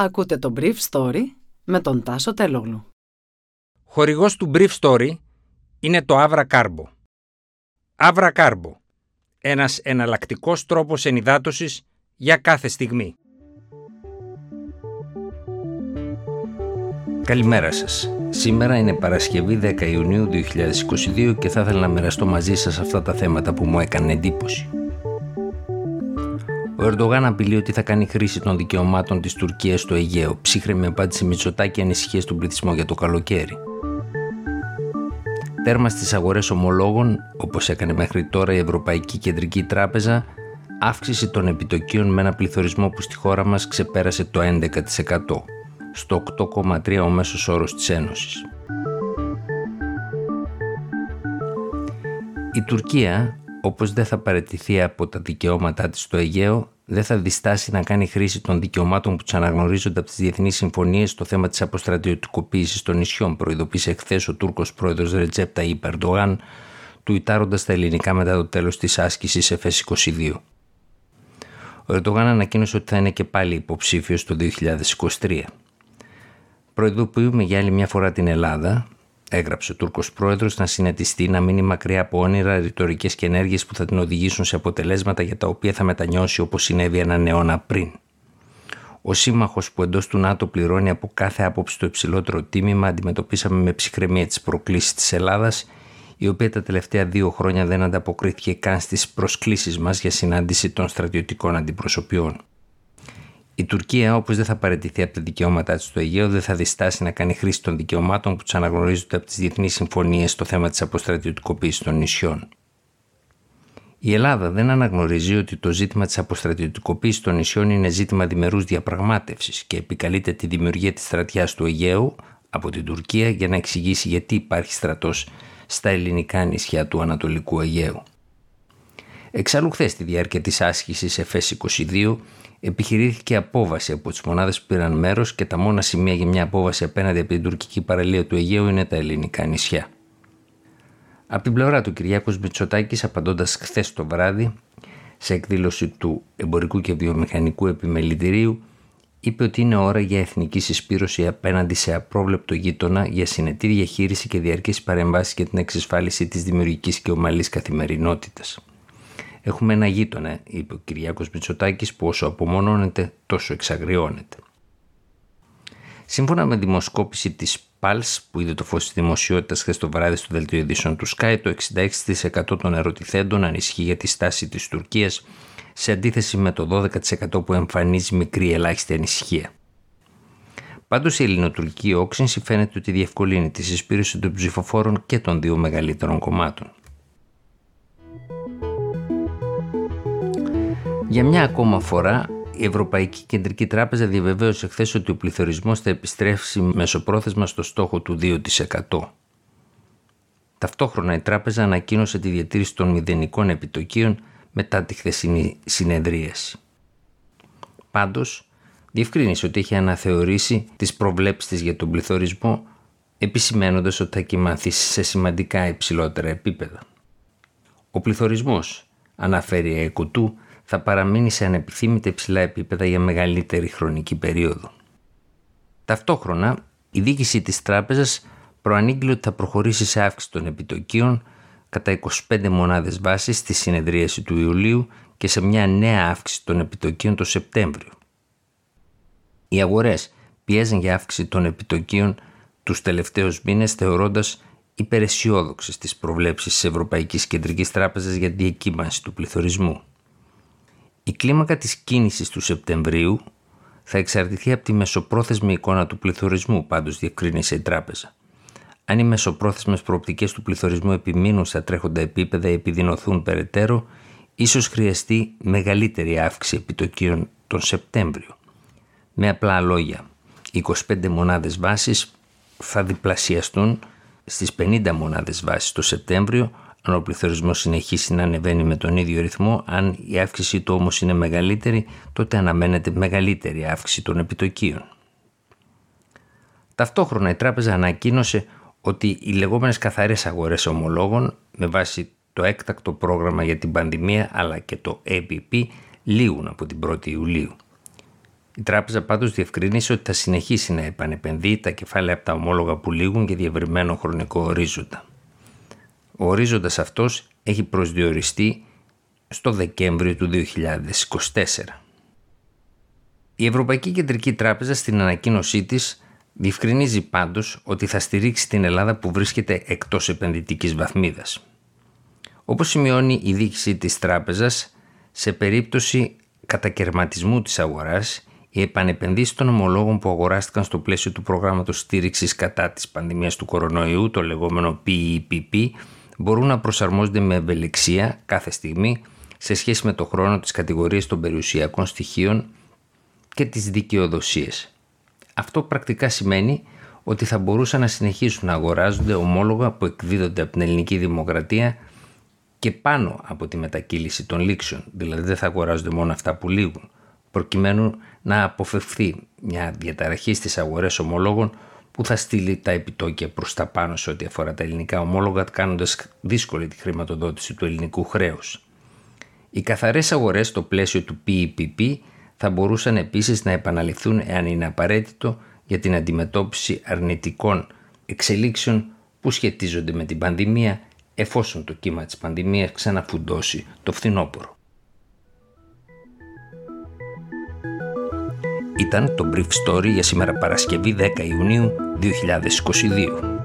Ακούτε το Brief Story με τον Τάσο Τελόγλου. Χορηγός του Brief Story είναι το Avra Carbo. Avra Carbo. Ένας εναλλακτικός τρόπος ενυδάτωσης για κάθε στιγμή. Καλημέρα σας. Σήμερα είναι Παρασκευή 10 Ιουνίου 2022 και θα ήθελα να μοιραστώ μαζί σας αυτά τα θέματα που μου έκανε εντύπωση. Ο Ερντογάν απειλεί ότι θα κάνει χρήση των δικαιωμάτων της Τουρκίας στο Αιγαίο. Ψύχρεμη απάντηση Μητσοτάκη ανησυχίες του πληθυσμού για το καλοκαίρι. Τέρμα στις αγορές ομολόγων, όπως έκανε μέχρι τώρα η Ευρωπαϊκή Κεντρική Τράπεζα, αύξηση των επιτοκίων με ένα πληθωρισμό που στη χώρα μας ξεπέρασε το 11%, στο 8,3% ο μέσος όρος της Ένωσης. Η Τουρκία όπως δεν θα παραιτηθεί από τα δικαιώματά της στο Αιγαίο, δεν θα διστάσει να κάνει χρήση των δικαιωμάτων που της αναγνωρίζονται από τις διεθνείς συμφωνίες στο θέμα της αποστρατιωτικοποίησης των νησιών, προειδοποίησε εχθέ ο Τούρκος πρόεδρος Ρετζέπτα Ιπερντογάν, του ιτάροντα τα ελληνικά μετά το τέλος της άσκησης ΕΦΕΣ 22. Ο Ερντογάν ανακοίνωσε ότι θα είναι και πάλι υποψήφιος το 2023. Προειδοποιούμε για άλλη μια φορά την Ελλάδα έγραψε ο Τούρκος πρόεδρος, να συνετιστεί, να μείνει μακριά από όνειρα, ρητορικές και ενέργειες που θα την οδηγήσουν σε αποτελέσματα για τα οποία θα μετανιώσει όπως συνέβη έναν αιώνα πριν. Ο σύμμαχος που εντός του ΝΑΤΟ πληρώνει από κάθε άποψη το υψηλότερο τίμημα, αντιμετωπίσαμε με ψυχραιμία τις προκλήσεις της Ελλάδας, η οποία τα τελευταία δύο χρόνια δεν ανταποκρίθηκε καν στις προσκλήσεις μας για συνάντηση των στρατιωτικών αντιπροσωπιών. Η Τουρκία, όπως δεν θα παραιτηθεί από τα δικαιώματά της στο Αιγαίο, δεν θα διστάσει να κάνει χρήση των δικαιωμάτων που της αναγνωρίζονται από τις διεθνείς συμφωνίες στο θέμα της αποστρατιωτικοποίησης των νησιών. Η Ελλάδα δεν αναγνωρίζει ότι το ζήτημα της αποστρατιωτικοποίησης των νησιών είναι ζήτημα διμερούς διαπραγμάτευσης και επικαλείται τη δημιουργία της στρατιάς του Αιγαίου από την Τουρκία για να εξηγήσει γιατί υπάρχει στρατός στα ελληνικά νησιά του Ανατολικού Αιγαίου. Εξάλλου, χθες στη διάρκεια της άσκησης ΕΦΕΣ 22, επιχειρήθηκε απόβαση από τις μονάδες που πήραν μέρος και τα μόνα σημεία για μια απόβαση απέναντι από την τουρκική παραλία του Αιγαίου είναι τα ελληνικά νησιά. Από την πλευρά του Κυριάκος Μητσοτάκης, απαντώντας χθες το βράδυ σε εκδήλωση του Εμπορικού και Βιομηχανικού Επιμελητηρίου, είπε ότι είναι ώρα για εθνική συσπήρωση απέναντι σε απρόβλεπτο γείτονα για συνετή διαχείριση και διαρκή παρεμβάσεις για την εξασφάλιση της δημιουργικής και ομαλής καθημερινότητας. Έχουμε ένα γείτονα, είπε ο Κυριάκος Μητσοτάκης, που όσο απομονώνεται, τόσο εξαγριώνεται. Σύμφωνα με δημοσκόπηση της PALS που είδε το φως της δημοσιότητας χθες το βράδυ στο δελτίο ειδήσεων του Sky, το 66% των ερωτηθέντων ανισχύει για τη στάση της Τουρκίας σε αντίθεση με το 12% που εμφανίζει μικρή ελάχιστη ανησυχία. Πάντως η ελληνοτουρκική όξυνση φαίνεται ότι διευκολύνει τη συσπήρωση των ψηφοφόρων και των δύο μεγαλύτερων κομμάτων. Για μια ακόμα φορά, η Ευρωπαϊκή Κεντρική Τράπεζα διαβεβαίωσε χθες ότι ο πληθωρισμός θα επιστρέψει μεσοπρόθεσμα στο στόχο του 2%. Ταυτόχρονα η τράπεζα ανακοίνωσε τη διατήρηση των μηδενικών επιτοκίων μετά τη χθεσινή συνεδρίαση. Πάντως, διευκρίνησε ότι έχει αναθεωρήσει τις προβλέψεις της για τον πληθωρισμό, επισημένοντας ότι θα κοιμανθήσει σε σημαντικά υψηλότερα επίπεδα. Ο πληθωρισμός, αναφέρει η ΕΚΟΤΟΥ, θα παραμείνει σε ανεπιθύμητα υψηλά επίπεδα για μεγαλύτερη χρονική περίοδο. Ταυτόχρονα, η διοίκηση της τράπεζας προανήγγειλε ότι θα προχωρήσει σε αύξηση των επιτοκίων κατά 25 μονάδες βάσης στη συνεδρίαση του Ιουλίου και σε μια νέα αύξηση των επιτοκίων το Σεπτέμβριο. Οι αγορές πιέζουν για αύξηση των επιτοκίων τους τελευταίους μήνες θεωρώντας υπεραισιόδοξες τις προβλέψεις της Ευρωπαϊκής Κεντρικής Τράπεζας για τη διακύμανση του πληθωρισμού. Η κλίμακα της κίνησης του Σεπτεμβρίου θα εξαρτηθεί από τη μεσοπρόθεσμη εικόνα του πληθωρισμού, πάντως διευκρίνησε η τράπεζα. Αν οι μεσοπρόθεσμες προοπτικές του πληθωρισμού επιμείνουν στα τρέχοντα επίπεδα ή επιδεινωθούν περαιτέρω, ίσως χρειαστεί μεγαλύτερη αύξηση επιτοκίων τον Σεπτέμβριο. Με απλά λόγια, 25 μονάδες βάσης θα διπλασιαστούν στις 50 μονάδες βάσης το Σεπτέμβριο, αν ο πληθωρισμός συνεχίσει να ανεβαίνει με τον ίδιο ρυθμό, αν η αύξησή του όμως είναι μεγαλύτερη, τότε αναμένεται μεγαλύτερη αύξηση των επιτοκίων. Ταυτόχρονα η τράπεζα ανακοίνωσε ότι οι λεγόμενες καθαρές αγορές ομολόγων με βάση το έκτακτο πρόγραμμα για την πανδημία αλλά και το APP λήγουν από την 1η Ιουλίου. Η τράπεζα πάντως διευκρίνησε ότι θα συνεχίσει να επανεπενδύει τα κεφάλαια από τα ομόλογα που λήγουν για διευρυμένο χρονικό ορίζοντα. Ο ορίζοντας αυτός έχει προσδιοριστεί στο Δεκέμβριο του 2024. Η Ευρωπαϊκή Κεντρική Τράπεζα στην ανακοίνωσή της διευκρινίζει πάντως ότι θα στηρίξει την Ελλάδα που βρίσκεται εκτός επενδυτικής βαθμίδας. Όπως σημειώνει η διοίκηση της τράπεζας, σε περίπτωση κατακαιρματισμού της αγοράς, οι επανεπενδύσεις των ομολόγων που αγοράστηκαν στο πλαίσιο του προγράμματος στήριξης κατά της πανδημίας του κορονοϊού, το λεγόμενο PEPP, μπορούν να προσαρμόζονται με ευελιξία κάθε στιγμή σε σχέση με το χρόνο της κατηγορίας των περιουσιακών στοιχείων και τις δικαιοδοσίες. Αυτό πρακτικά σημαίνει ότι θα μπορούσαν να συνεχίσουν να αγοράζονται ομόλογα που εκδίδονται από την ελληνική δημοκρατία και πάνω από τη μετακύληση των λήξεων, δηλαδή δεν θα αγοράζονται μόνο αυτά που λήγουν, προκειμένου να αποφευθεί μια διαταραχή στις αγορές ομολόγων που θα στείλει τα επιτόκια προς τα πάνω σε ό,τι αφορά τα ελληνικά ομόλογα, κάνοντας δύσκολη τη χρηματοδότηση του ελληνικού χρέους. Οι καθαρές αγορές στο πλαίσιο του PEPP θα μπορούσαν επίσης να επαναληφθούν εάν είναι απαραίτητο για την αντιμετώπιση αρνητικών εξελίξεων που σχετίζονται με την πανδημία εφόσον το κύμα της πανδημίας ξαναφουντώσει το φθινόπωρο. Ήταν το Brief Story για σήμερα Παρασκευή 10 Ιουνίου 2022.